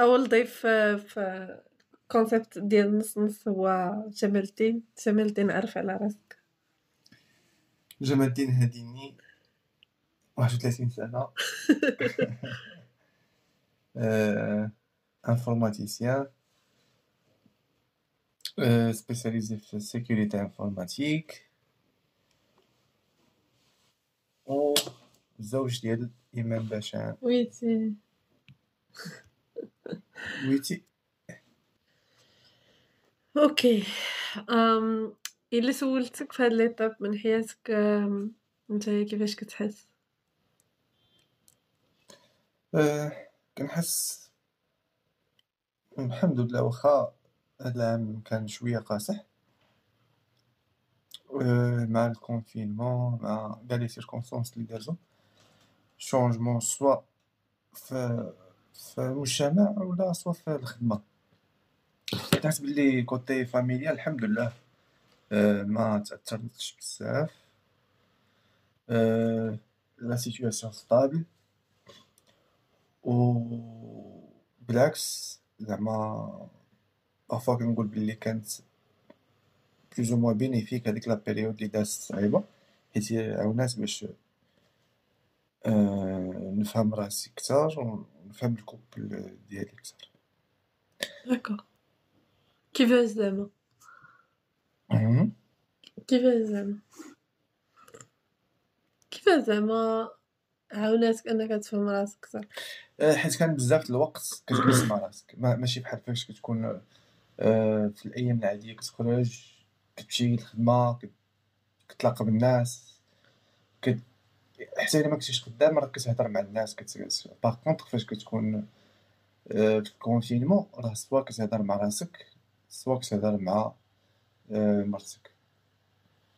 أول ضيف في- في concept ديال نص نص هو جمال الدين جمال الدين عرف على راسك. جمال الدين هاديني 31 سنة. آه، informaticien آه، spécialisé في ال sécurité informatique و الزوج ديال ايمان باشا ويتي. ويتي أوكي ام الا سولتك في هاد ليطاب من حياتك أم، أنت كيفاش كتحس؟ آه، كنحس الحمد لله واخا هاد العام كان شوية قاصح. آه، مع ال confinement مع كاع les circonstances اللي دازو changement soit في في المجتمع ولا soit في الخدمة. كنحس بلي côté familial الحمد لله آه، ما تأثرتش بزاف. آه، la situation stable. و بالعكس زعما parfois كنقول بلي كانت plus ou moins bénéfique هاديك la période اللي دازت صعيبة حيت عاونات باش نفهم راسي كتر ونفهم ال couple ديالي كتر d'accord كيفاش زعما؟ مهم. كيفاش زعما؟ كيفاش زعما عاوناتك انك تفهم راسك أكثر آه، حيت كان بزاف د الوقت كتجلس مع راسك. ما- ماشي بحال فاش كتكون آه، في الأيام العادية كتخرج كتمشي للخدمة كت- كتلاقى بالناس كت... حتى إلا ما كنتيش قدام راك كتهضر مع الناس كت... par contre فاش كتكون آه، في ال confinement راه سوا كتهضر مع راسك سوا كتهضر مع آه، مرتك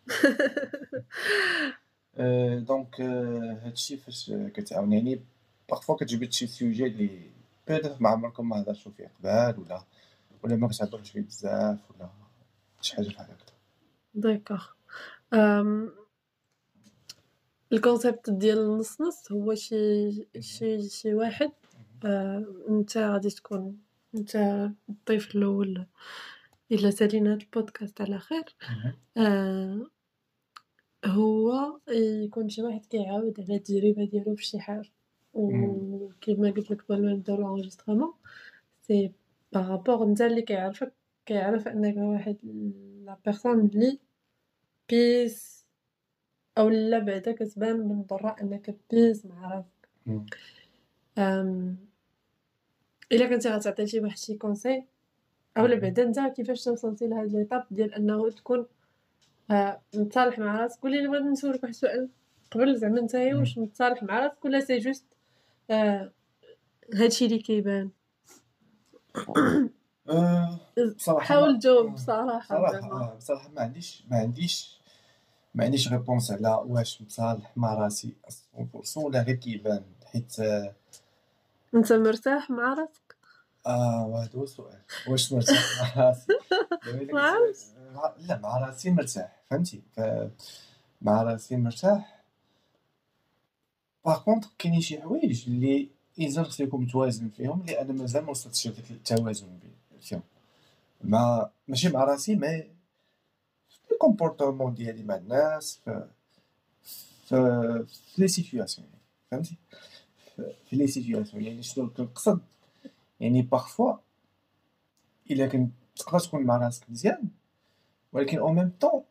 donc آه، هادشي فاش كتعاون يعني parfois كتجبد شي sujet اللي peut-être ما عمركم ما هضرتو فيه قبل ولا ولا ما كتهضروش فيه بزاف ولا شي حاجة بحال هكا d'accord. ال concept ديال نص نص هو شي شي شي واحد. آه، انت غادي تكون انت الضيف الأول. إلا سالينا البودكاست على خير. آه، هو يكون شي واحد كيعاود على التجربة ديالو في شي حاجة. وكما قلت لك قبل ما نبداو l'enregistrement c'est par rapport انت اللي كيعرفك كيعرف أنك واحد la personne اللي peace أو لا بعدا كتبان من برا إنك peace مع راسك. إلا كنتي غتعطي شي واحد شي conseil اولا بعدا أنت كيفاش توصلتي لهاد l'étape ديال أنه تكون آه، متصالح مع راسك. ولي أنا بغيت نسولك واحد السؤال قبل زعما نتايا واش متصالح مع راسك ولا c'est juste آه هادشي اللي كيبان؟ بصراحه حاول تجاوب بصراحة. صراحة زعما آه، بصراحة ما عنديش ما عنديش ما عنديش réponse على واش مصالح مع راسي. 100% ولا غير كيبان حيت أنت مرتاح مع راسك؟ آه هذا هو السؤال. واش مرتاح مع راسي؟ لا مع راسي مرتاح فهمتي؟ مع راسي مرتاح. par contre كاينين شي حوايج اللي انسان خصو يكون متوازن فيهم أنا مازال ما وصلتش لذاك التوازن فيهم. مع ماشي مع راسي mais في ال comportement ديالي مع الناس في في في les situations يعني فهمتي في- في les situations يعني شنو كنقصد يعني parfois الا كنت تقدر تكون مع راسك مزيان ولكن au même temps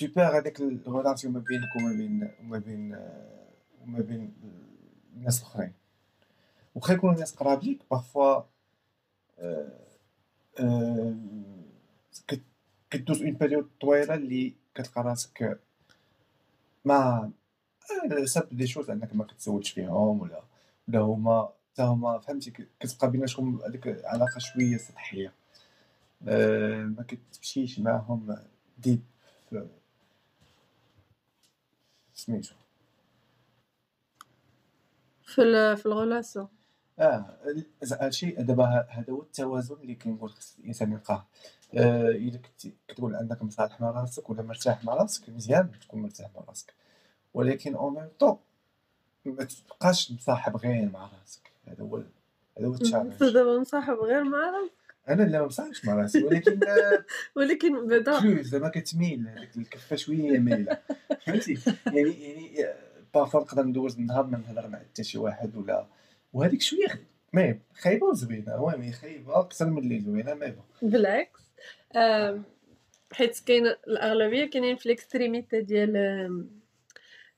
tu perds هذاك ال relation ما بينك وما بين وما بين آه، وما بين الناس الاخرين واخا يكونوا الناس قراب ليك parfois آه، آه، كت- كدوز une période طويلة اللي كتلقى راسك ما سب دي شوز انك ما كتزوجش فيهم ولا ولا هما حتى هما فهمتي كتبقى بيناتكم هذيك العلاقه شوية سطحية. آه، ما كتمشيش معاهم ديب سميتو. في في الغولاسيون آه هادشي دابا هذا هو التوازن اللي كنقول خص الإنسان يلقاه. آه، إلا كنتي كتقول انك مصالح مع راسك ولا مرتاح مع راسك مزيان تكون مرتاح مع راسك. ولكن au même temps ما تبقاش مصاحب غير مع راسك. هذا هو هذا هو ال challenge دابا مصاحب غير مع راسك؟ أنا لا ما مصاحبش مع راسي. ولكن ولكن بعدا. زعما كتميل هذيك الكفة شوية مايلة. فهمتي؟ يعني يعني parfois نقدر ندوز النهار ما نهضر مع حتى شي واحد ولا وهذيك شوية المهم خايبة وزوينة. المهم هي خايبة أكثر من اللي زوينة mais bon. بالعكس. حيت كاين الأغلبية كاينين في ال extrémité ديال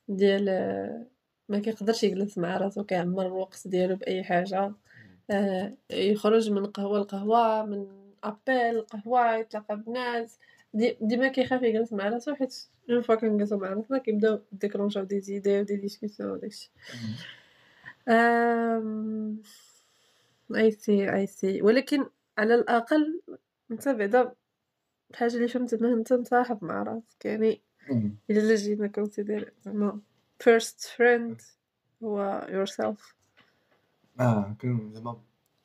ديال آه، ما كيقدرش يجلس مع راسو كيعمر الوقت ديالو بأي حاجة. آه، يخرج من قهوة لقهوة من أبل قهوة يتلاقى بناس. دي ديما كيخاف يجلس مع راسو حيت une fois كنجلسو مع راسنا كيبداو déclenchاو des idées و des discussions وداكشي اي سي اي سي ولكن على الأقل أنت بعدا الحاجة اللي فهمت إنه أنت مصاحب مع راسك. يعني. إلا جينا considère زعما first friend هو yourself. آه كان زعما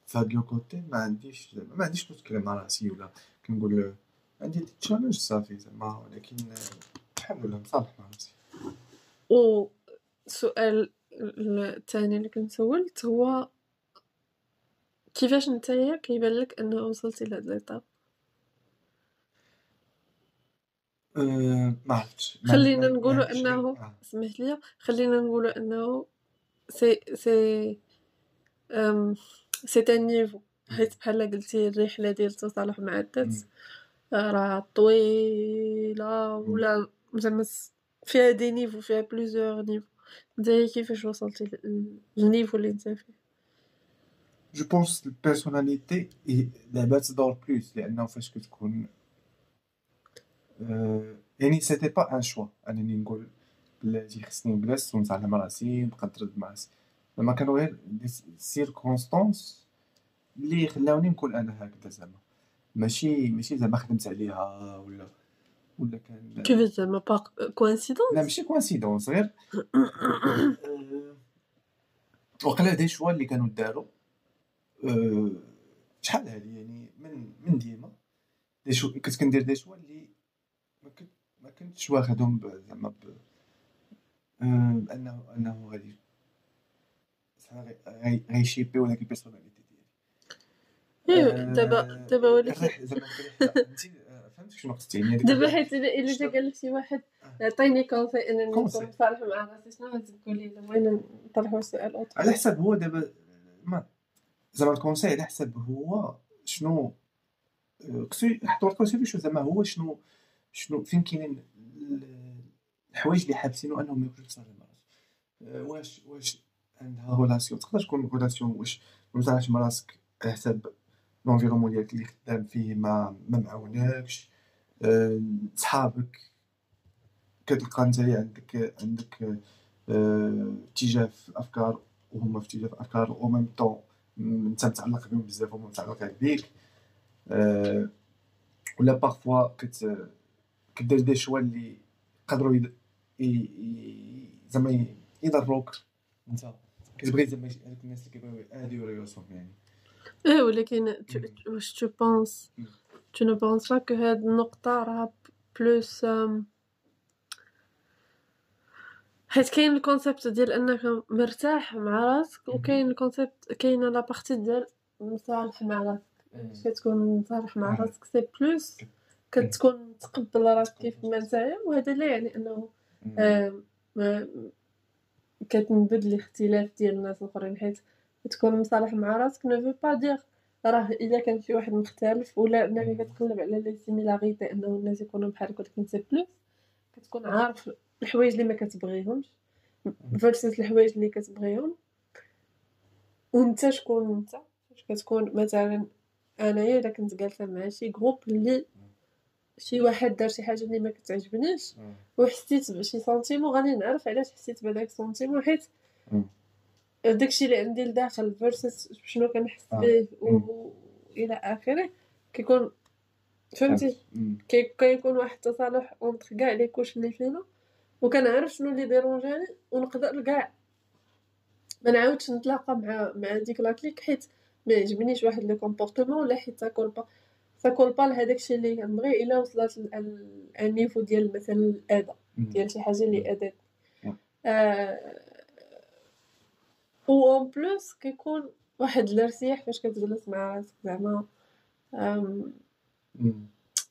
في هاد le côté ما عنديش زعما ما عنديش مشكلة مع راسي ولا كنقول عندي des challenges صافي زعما ولكن الحمد لله مصالح مع راسي. والسؤال الثاني اللي كنت سولت هو كيفاش نتايا كيبان لك أنه وصلتي لهاد l'étape أه ما عرفتش. ما- خلينا ما- ما نقولوا انه آه. les. خلينا نقولوا أنه c'est c'est même c'est un niveau. حيت بحال قلتي الرحلة ديال التصالح مع الذات مم. راه طويلة ولا زعما س- فيها des niveaux فيها plusieurs niveaux. نتايا كيفاش وصلتي لل- لل niveau اللي نتا فيه je pense ال personnalité لعبات دور plus لأنه فاش كتكون أه يعني c'était pas un choix انني نقول بلاتي خصني نجلس ونتعلم راسي نبقى نترد مع راسي زعما كانوا غير des circonstances اللي خلاوني نكون أنا هكذا زعما ماشي ماشي زعما خدمت عليها ولا ولا كان؟ كيفاش زعما par coïncidence لا ماشي coïncidence غير أه، وقيلا des choix اللي كانوا داروا. أه، شحال هادي يعني؟ من من ديما. des choix كنت كندير des choix اللي ما كنت ما كنتش واخدهم ب- زعما ب أه، بانه أنه غادي غي- غي- غيشيبي ولا ال personnalité ديالي. ايوا أه، دابا دابا ولكن زعما فهمتي أه، شنو قصدي يعني دابا حيت الا جا قال لك شي واحد عطيني conseil أنني. نكون مصالح مع راسي شنو غتقولي بغينا نطرحوا السؤال autre. على حسب هو دابا ما زعما ال conseil على حسب هو شنو آه، خصو يحطوا ال conseil شو زعما هو شنو شنو فين كاينين ال- الحوايج اللي حابسينو أنهم يكونش مصالح مع راسو آه، واش واش عندها relation تقدر تكون relation واش مصالحش مع راسك على حسب l'environnement ديالك اللي خدام فيه ما ما معاوناكش آه، صحابك كتلقى نتايا عندك عندك آه، اتجاه في الافكار وهما في اتجاه في الافكار au même temps أنت متعلق بهم بزاف وهما متعلقين بيك آه، ولا parfois كت كدير des choix اللي يقدروا يد- زعما يضروك. أنت كتبغي زعما هذوك الناس اللي كيبغيو ياديو راسهم يعني. إيه ولكن واش tu penses. Tu ne penses pas que هاد النقطة راها plus حيت كاين ال concept ديال انك مرتاح مع راسك وكاين ال concept كاينة la partie ديال مصالح مع راسك كتكون مصالح مع. راسك c'est plus كتكون تقبل راسك كيف ما نتايا وهذا لا يعني انه كتنبذ الاختلاف ديال الناس الاخرين حيت تكون مصالح مع راسك veut pas dire راه إلا كان شي واحد مختلف ولا انك كتقلب على les similarités أنه الناس يكونوا بحالك ولكن c'est plus كتكون عارف الحوايج اللي ما كتبغيهمش versus الحوايج اللي كتبغيهم. وأنت شكون أنت؟ فاش كتكون؟ مثلا انايا إلا كنت جالسة مع شي groupe اللي شي واحد دار شي حاجة اللي ما كتعجبنيش وحسيت بشي sentiment غادي نعرف علاش حسيت بهداك ال sentiment حيت. داكشي اللي عندي لداخل versus شنو كنحس آه. به مم. و إلى آخره كيكون فهمتي. كي- كيكون واحد التصالح entre كاع les couches اللي فينا وكنعرف شنو اللي dérange اني ونقدر كاع ما نعاودش نتلاقى مع مع ديك la clique حيت ما يعجبنيش واحد le comportement ولا حيت ça colle pas ça colle pas لهداك الشيء اللي كنبغي إلا وصلت ال niveau ديال مثلا الاذى. ديال شي حاجة اللي اذت. آه و en plus كيكون واحد الارتياح فاش كتجلس مع راسك زعما.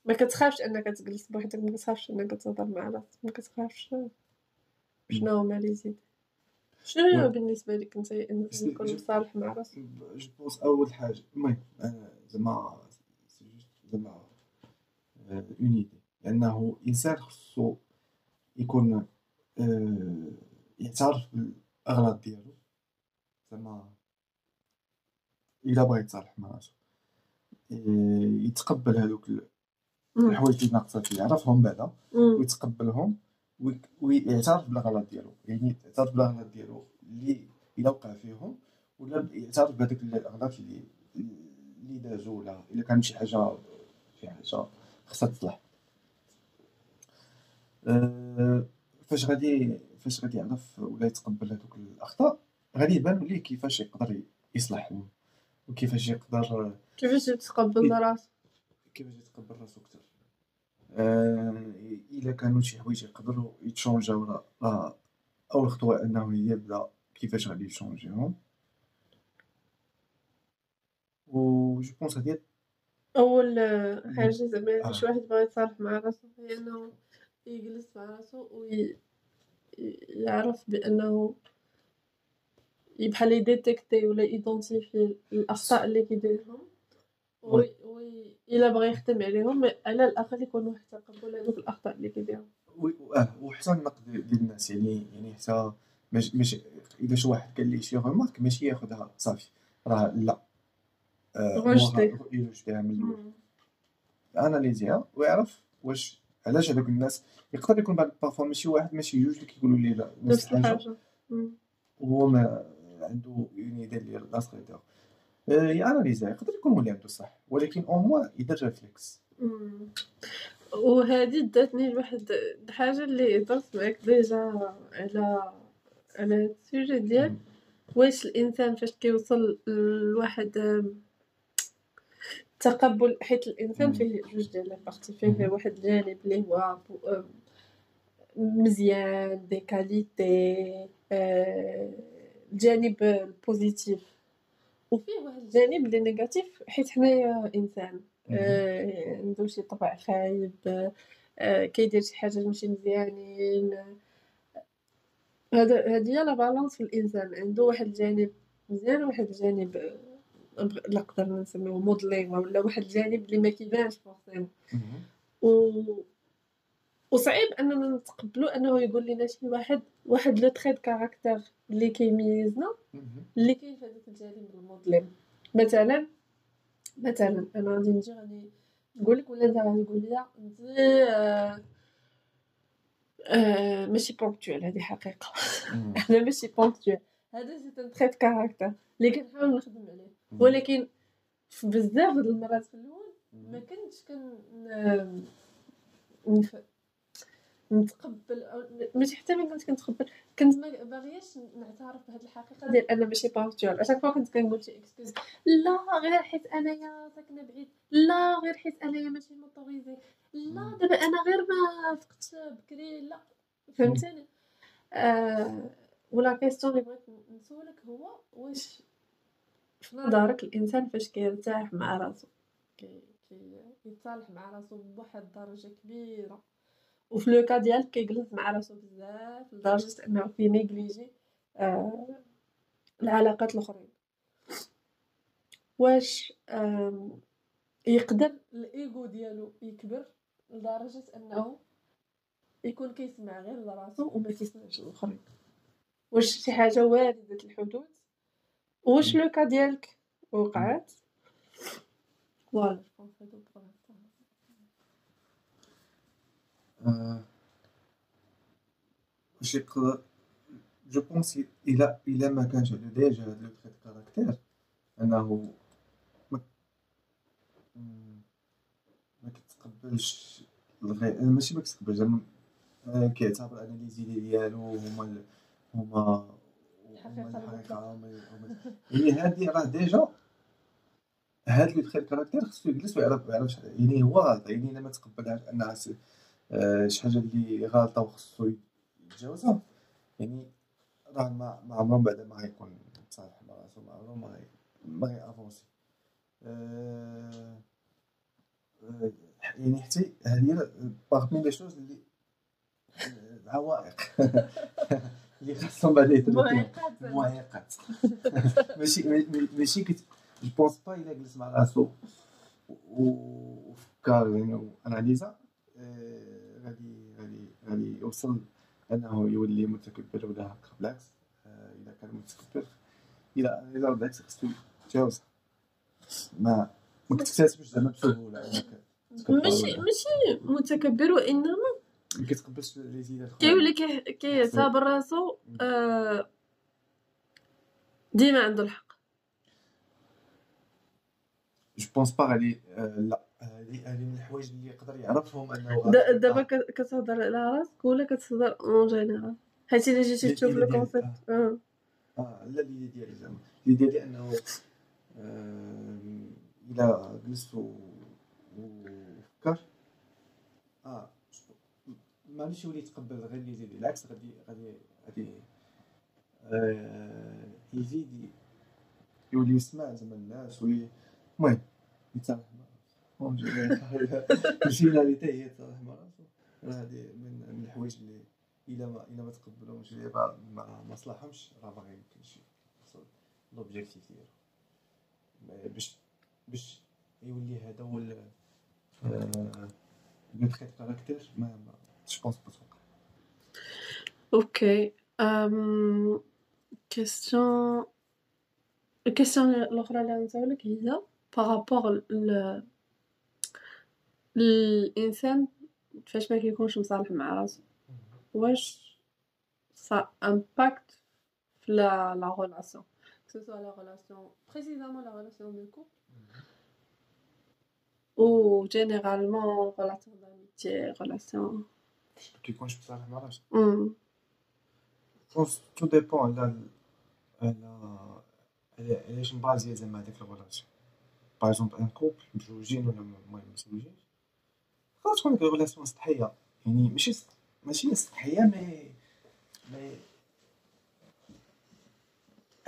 ما كتخافش انك تجلس بوحدك ما كتخافش انك تهضر مع راسك ما كتخافش. شنو هما les idées؟ شنو هو. بالنسبة لك انت الانسان يكون مصالح مع راسو je pense أول حاجة المهم أنا زعما زعما une idée لأنه الانسان خصو يكون آه، يعترف بالأغلاط ديالو. زعما إلا بغى يتصالح مع راسو. آه، يتقبل هذوك. الحوايج اللي ناقصة فيه يعرفهم بعدا. ويتقبلهم وي- ويعترف بالاغلاط ديالو. يعني يعترف بالاغلاط ديالو اللي إلا وقع فيهم ولا يعترف بهذوك الأغلاط اللي اللي دازو ولا إلا كان شي حاجة شي حاجة خصها تصلح. أه، فاش غادي فاش غادي يعرف ولا يتقبل هذوك الأخطاء غادي يبان ليه كيفاش يقدر يصلحهم وكيفاش يقدر كيفاش يتقبل راسو؟ كيفاش يتقبل راسو أكثر؟ آه الا كانوا شي حوايج يقدروا يت change او راه اول خطوه أنه يبدأ كيفاش غادي ي change يهم و je pense هادي أول حاجة زعما آه. شي واحد بغى يتصالح مع راسو هي أنه يجلس مع راسو ويعرف بأنه بحال ي détecter ولا ي identifier الاخطاء اللي كيديرهم وي. وي- الا بغى يخدم عليهم على الأقل يكون واحد التقبل هذوك الأخطاء اللي كيديرهم. و- آه. وحتى النقد ديال الناس يعني يعني حتى مش مش إذا شي واحد قال لي شي remarque ماشي ياخذها صافي. راه لا. ي regarder ها من الأول analyser ها ويعرف واش علاش هذوك الناس. يقدر يكون بعد parfois ماشي واحد ماشي جوج اللي كيقولوا لي لا نفس الحاجة. وهو ما عنده une idée اللي لا صغيره ي analyser ها يقدر يكون مولي عنده صح ولكن au moins يدير réflexe مم. وهذه داتني لواحد الحاجة اللي درت معاك déjà على على ال sujet ديال واش الإنسان فاش كيوصل لواحد تقبل حيت الإنسان. فيه جوج ديال la partie فيه. واحد الجانب اللي هو آم، مزيان des qualités آه، الجانب ال positif وفيه واحد الجانب اللي négatif حيت حنايا إنسان. آه، عنده شي طبع خايب. آه، كيدير شي حاجة ماشي مزيانين. هذا هذه هي la balance في الإنسان. عنده واحد الجانب مزيان وواحد الجانب آه، نقدر نسميوه موديلين ولا واحد الجانب اللي ما كيبانش forcément و وصعيب أننا نتقبلوا أنه يقول لنا شي واحد واحد le trait de caractère اللي كيميزنا اللي كاين في هذاك الجانب المظلم مثلا مثلا أنا غادي نجي غادي نقول لك ولا أنت غادي تقول لي أنت آه آه ماشي ponctuel هذه حقيقة. أنا ماشي ponctuel هذا c'est un trait de caractère. اللي كنحاول نخدم عليه. ولكن في بزاف د المرات في الأول ما كنتش كن. نتقبل ماشي حتى ما كنت كنتقبل كنت ما باغياش نعترف بهذه الحقيقة ديال أنا ماشي ponctuel à chaque fois كنت كنقول شي excuse لا غير حيت أنايا ساكنة بعيد. لا غير حيت أنايا ماشي motorisé لا دابا أنا غير ما فقت بكري لا. فهمتني آه و la question اللي بغيت نسولك هو واش في نظرك الإنسان فاش كيرتاح مع راسو؟ كي كي- كيتصالح مع راسو بواحد الدرجه كبيرة. وفي le cas ديالك كيجلس مع راسو بزاف لدرجة إنه كي négliger آه العلاقات الأخرين. واش يقدر الإيغو ديالو يكبر لدرجة إنه يكون كيسمع غير لراسو وما كيسمعش الاخرين واش شي حاجة واردة الحدوث واش le cas ديالك وقعت؟ voilà je pense هادو واش يقدر je pense الا الا ما كانش عنده déjà هاد le trait de caractère انه ما كيتقبلش الغير ماشي ما كيتقبلش زعما آه، كيعتبر ان les idées ديالو هما هما الحقيقة يعني هادي راه déjà هاد le trait de caractère خصو يجلس ويعرف يعرف يعني هو غلط يعني الا ما تقبلهاش انها آه، شي حاجة اللي غلطة وخصو يتجاوزها. يعني راه ما ما عمره بعدا ما غيكون راسو ما عمرو ما غي ما غي avancer آه، آه، يعني حتى هذه parmi les choses اللي آه، العوائق. اللي خاصهم بعدا يتركوا معيقات ماشي ما- ماشي كت je pense pas إلا جلس مع راسو. وفكر يعني analysa آه، غادي غادي يوصل أنه يولي متكبر ولا هكا بالعكس آه، إذا كان متكبر إلى إلى بالعكس خصو يتجاوز. ما ما كتكتسبش زعما بسهوله إنك ماشي ماشي متكبر وإنما ما كتقبلش les idées كيولي كي- كيعتبر راسو آه، ديما عنده الحق. je pense pas غادي لا هذه من الحوايج اللي يقدر يعرفهم أنه دابا كتهضر على راسك ولا كتهضر en général حيت إلا جيتي تشوف le concept آه. آه لا اللي ديالي زعما. اللي ديالي أنه آه، إلى جلست وفكر آه مانيش يولي يتقبل غير les idées بالعكس غادي غادي غادي آه، يزيد يولي يسمع زعما الناس oui المهم يتصالح مشينا لي هي يتصالح مع راسو. راه هذه من من الحوايج اللي إلا ما إلا ما تقبلهمش اللي ما صلاحهمش راه ما غيمكنش يوصل l'objectif ديالو. باش باش يولي هذا هو le trait de caractère mais je pense pas توقع OK. question ال question الاخرى اللي غنسولك هي par rapport ل الانسان فاش ما كيكونش مصالح مع راسو. واش ça impacte في la la relation que ce soit la relation précisément la relation de couple ou généralement relation d'amitié relation باش ما كيكونش مصالح مع راسو Hmm. pense tout dépend على على على علاش م basée زعما هذيك ال relation par exemple un couple مزوجين ولا المهم مزوجين خاص تكون ديك ال relation سطحيه يعني ماشي ماشي سطحيه مي مي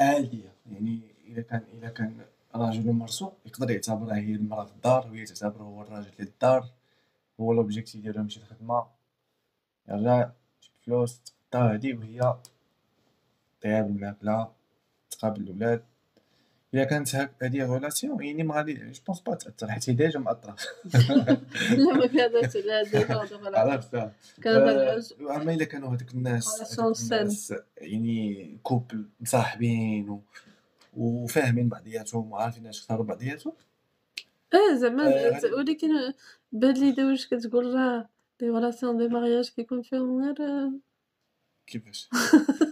عاديه يعني إذا كان إذا كان راجل ومراتو يقدر يعتبرها هي المرأة في الدار وهي تعتبره هو الراجل في الدار. هو l'objectif ديالو يمشي الخدمة. يرجع يجيب فلوس تقدا هادي وهي طياب الماكلة تقابل الأولاد. الا كانت هاك هادي relation يعني ما غادي je pense pas تأثر حيت هي déjà مأثرة. لا ما كانتش لا déjà عرفت كان أما الا كانوا هذوك الناس يعني couple مصاحبين. وفاهمين بعضياتهم وعارفين اش اختاروا بعضياتهم. آه زعما آه، ولكن بهاد l'idée واش كتقول راه des relations de mariage كيكون فيهم غير آه، كيفاش؟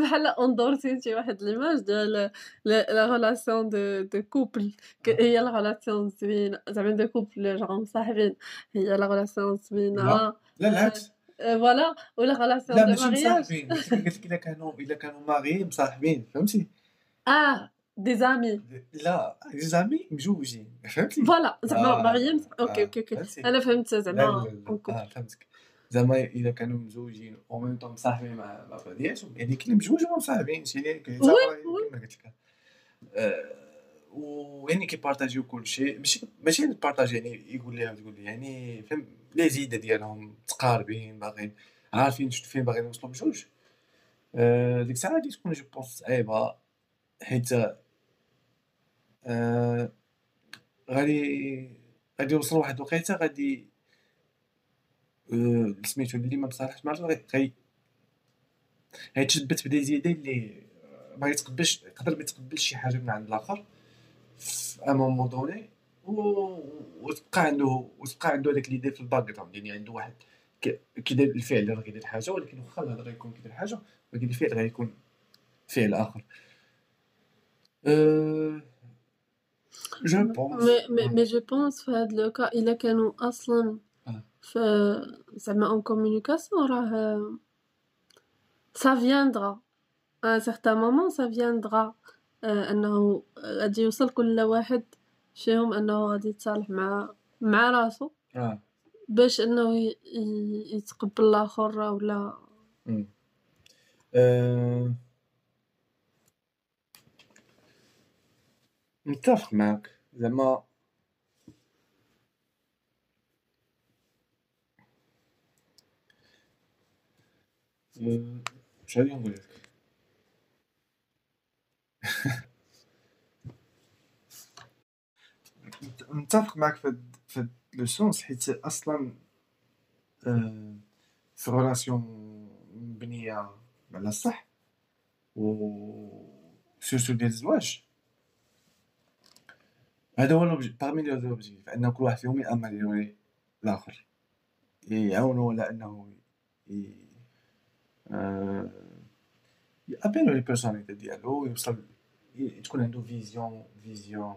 بحال اندورتي شي واحد l'image ديال la relation de de couple هي la relation زوينه زعما de couple jeune مصاحبين هي la relation زوينه لا. لا العكس آه، voilà ولا relation لا de ماشي mariage مصاحبين قلت لك الا كانوا الا كانوا ماغيين مصاحبين فهمتي آه des amis لا les amis مجوجين فهمتي voilà زعما آه. mariés آه، okay okay okay فهمتي؟ أنا فهمت لا زعما لا لا un couple آه فهمتك زعما اذا كانوا مزوجين أو même temps مصاحبين مع مع بعضياتهم يعني كاين مزوج وما مصاحبين شي اللي كيعتبر oui. كما قلت لك ويعني كي partagerيو كل شيء ماشي ماشي partager يعني يقول لها وتقول لي يعني فهم les idées ديالهم متقاربين باغيين عارفين شنو فين باغيين يوصلوا بجوج ديك الساعة غادي تكون je pense صعيبه حيت غادي غادي يوصلوا واحد الوقيته غادي سميتو اللي ما مصالحش مع غي غي- غيتشبت بدي زيادة اللي ما يتقبلش يقدر ما يتقبلش شي حاجة من عند الآخر. في ان مومون دوني و- وتبقى عنده وتبقى عنده هذاك ليدي في الباك جراوند يعني عنده واحد كيدير الفعل راه كيدير حاجة ولكن واخا الهضره يكون كيدير حاجة ولكن الفعل غيكون فعل آخر. أه... je pense mais mais je pense في le cas الا كانوا أصلا آه. في زعما une communication راه ça viendra un certain moment ça viendra انه غادي يوصل كل واحد فيهم انه غادي يتصالح مع مع راسو آه باش انه ي- ي- يتقبل الآخر ولا. أه... متفق معاك زعما نقول لك متفق معاك في في لو سونس حيت أصلا آه، في relation مبنية على الصح و surtout ديال الزواج هذا هو l'objet parmi les كل واحد فيهم ي améliorer الآخر. يعاونو على أنه يابيلو les personnalités ديالو يوصل تكون عنده vision vision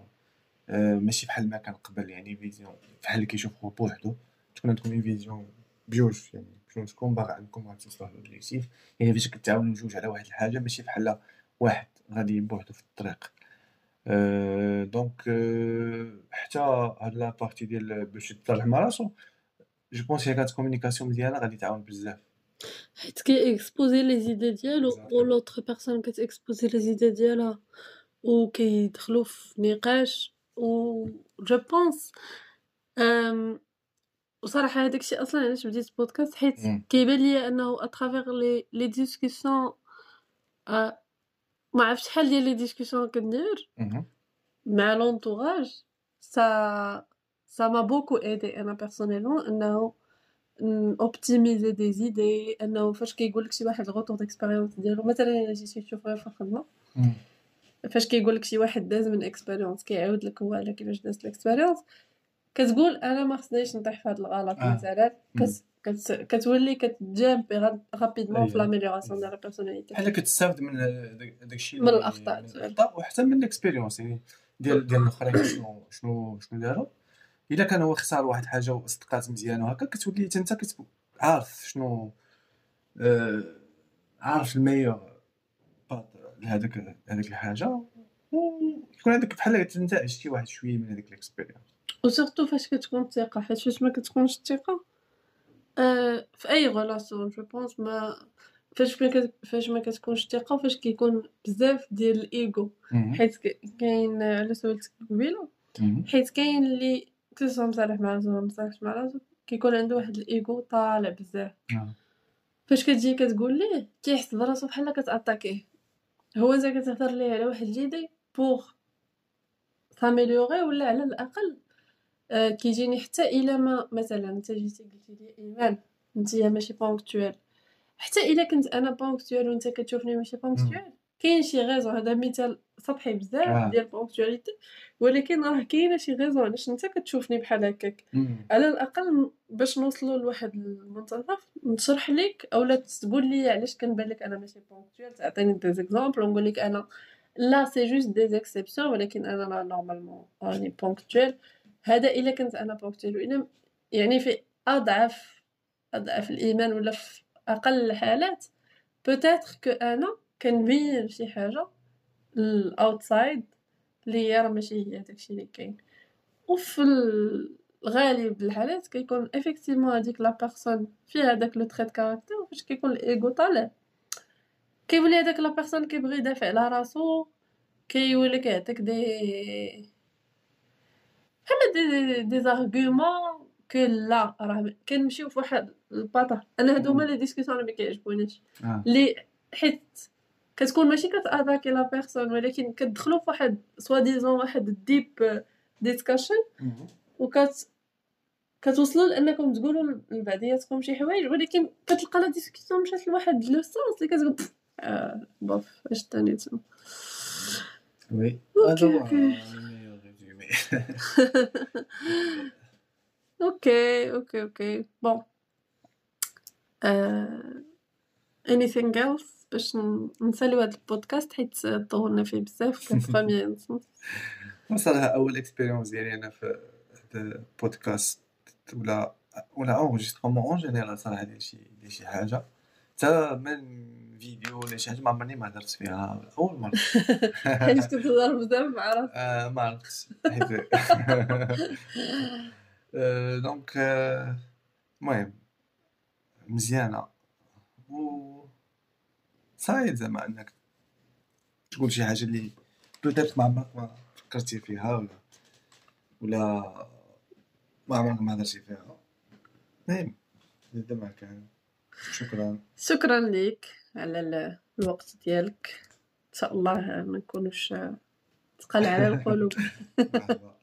ماشي بحال ما كان قبل يعني vision بحال اللي كيشوف خوه بوحدو تكون عندكم une vision بجوج يعني بجوجكم باغي عندكم غادي توصلوا l'objectif يعني فاش كتعاونوا جوج على واحد الحاجة ماشي بحال واحد غادي بوحدو في الطريق donc حتى هاد la partie ديال باش يتصالح مع راسو je pense هي كانت communication مزيانه غادي تعاون بزاف حيت كي exposer les idées ديالو و l'autre personne كت exposer les idées ديالها و كيدخلوا في نقاش و je pense وصراحة هداك الشيء أصلا علاش بديت بودكاست حيت كيبان ليا أنه à travers les les discussions ما عرفت شحال ديال les discussions كندير مع l'entourage ça ça m'a beaucoup aidé أنا personnellement انه optimiser des idées أنه فاش كيقول لك شي واحد ال retour d'expérience ديالو مثلا الا جيتي تشوف في الخدمة. فاش كيقول لك شي واحد داز من expérience كيعاود لك هو على كيفاش داز ال expérience كتقول أنا ما خصنيش نطيح في هذا الغلط آه. مثلا. كت كت كتولي كت jumper rapidement في l'amélioration ديال la personnalité بحال كتستافد من داك الشيء من. الأخطاء وحتى من ال expérience يعني ديال ديال الأخرين شنو شنو شنو داروا. إلا كان هو اختار واحد الحاجة وصدقات مزيانة وهكا كتولي حتى أنت كت- عارف شنو آه، عارف الميور بات لهذاك لهذيك الحاجة ويكون عندك بحال تنتعج شي واحد شوية من هذيك الاكسبيريونس وسورتو فاش كتكون الثقه حيت فاش ما كتكونش الثقه آه في أي غولاسيون جو بونس ما فاش ما كت... فاش ما كتكونش الثقه وفاش كيكون بزاف ديال الايغو حيت كاين على سولتك قبيلة. حيت كاين اللي كسوا مصالح مع راسو مصالحش مع راسو كيكون عنده واحد الايغو طالع بزاف آه. فاش كتجي كتقول ليه كيحس براسو بحال كت attaquerيه هو انت كتهضر ليه على واحد l'idée pour s'améliorer ولا على الاقل آه كيجيني حتى الا ما مثلا انت جيتي قلتي لي ايمان انت ماشي ponctuelle حتى الا كنت أنا ponctuelle وانت كتشوفني ماشي ponctuelle كاين شي raison هذا مثال سطحي بزاف آه. ديال ponctualité ولكن راه كاينة شي raison علاش انت كتشوفني بحال هكاك؟ على الأقل باش نوصلوا لواحد المنتصف نشرح لك اولا تقول لي علاش كنبان لك أنا ماشي ponctuelle تعطيني des exemples ونقول لك أنا لا c'est juste des exceptions ولكن أنا لا normalement راني ponctuelle هذا إلا كنت أنا ponctuelle وإلا يعني في أضعف أضعف الإيمان ولا في أقل الحالات peut-être que أنا كنبين شي حاجة ال outside اللي هي راه ماشي هي داكشي اللي كاين. وفي الغالب الحالات كيكون effectivement هذيك la personne فيها داك le trait caractère فاش كيكون الايغو طالع. كيولي هذاك la personne كيبغي يدافع على راسو كيولي كيعطيك des بحال des des arguments que لا راه كنمشيو في واحد ال pattern أنا هادو هما les discussions اللي ما كيعجبونيش. آه. les حيت كتكون ماشي كت attaquer la personne ولكن كتدخلوا في واحد soi-disant واحد deep discussion وكت كتوصلوا لأنكم تقولوا لبعضياتكم شي حوايج ولكن كتلقى la discussion مشات لواحد le sens اللي كتقول "بف، آه بوف اش تاني تسمى؟ oui. OK OK. OK bon آه، anything else باش نساليو هاد البودكاست حيت طولنا فيه بزاف كان première صراحة أول expérience ديالي أنا في هذا بودكاست ولا ولا enregistrement en général صراحة ديال شي ديال شي حاجة. حتى من فيديو ولا شي حاجة ما عمرني ما هضرت فيها أول مرة. حيت كنت تهضر بزاف مع راسك آه، ما عرفتش. حيت آه، donc آه، المهم مزيانة. و صايد زعما انك تقول شي حاجة اللي peut-être ما عمرك ما فكرتي فيها ولا ولا ما عمرك ما هضرتي فيها. المهم هذا ما كان. شكرا. شكرا لك على ال- الوقت ديالك. إن شاء الله ما نكونوش ثقل على القلوب.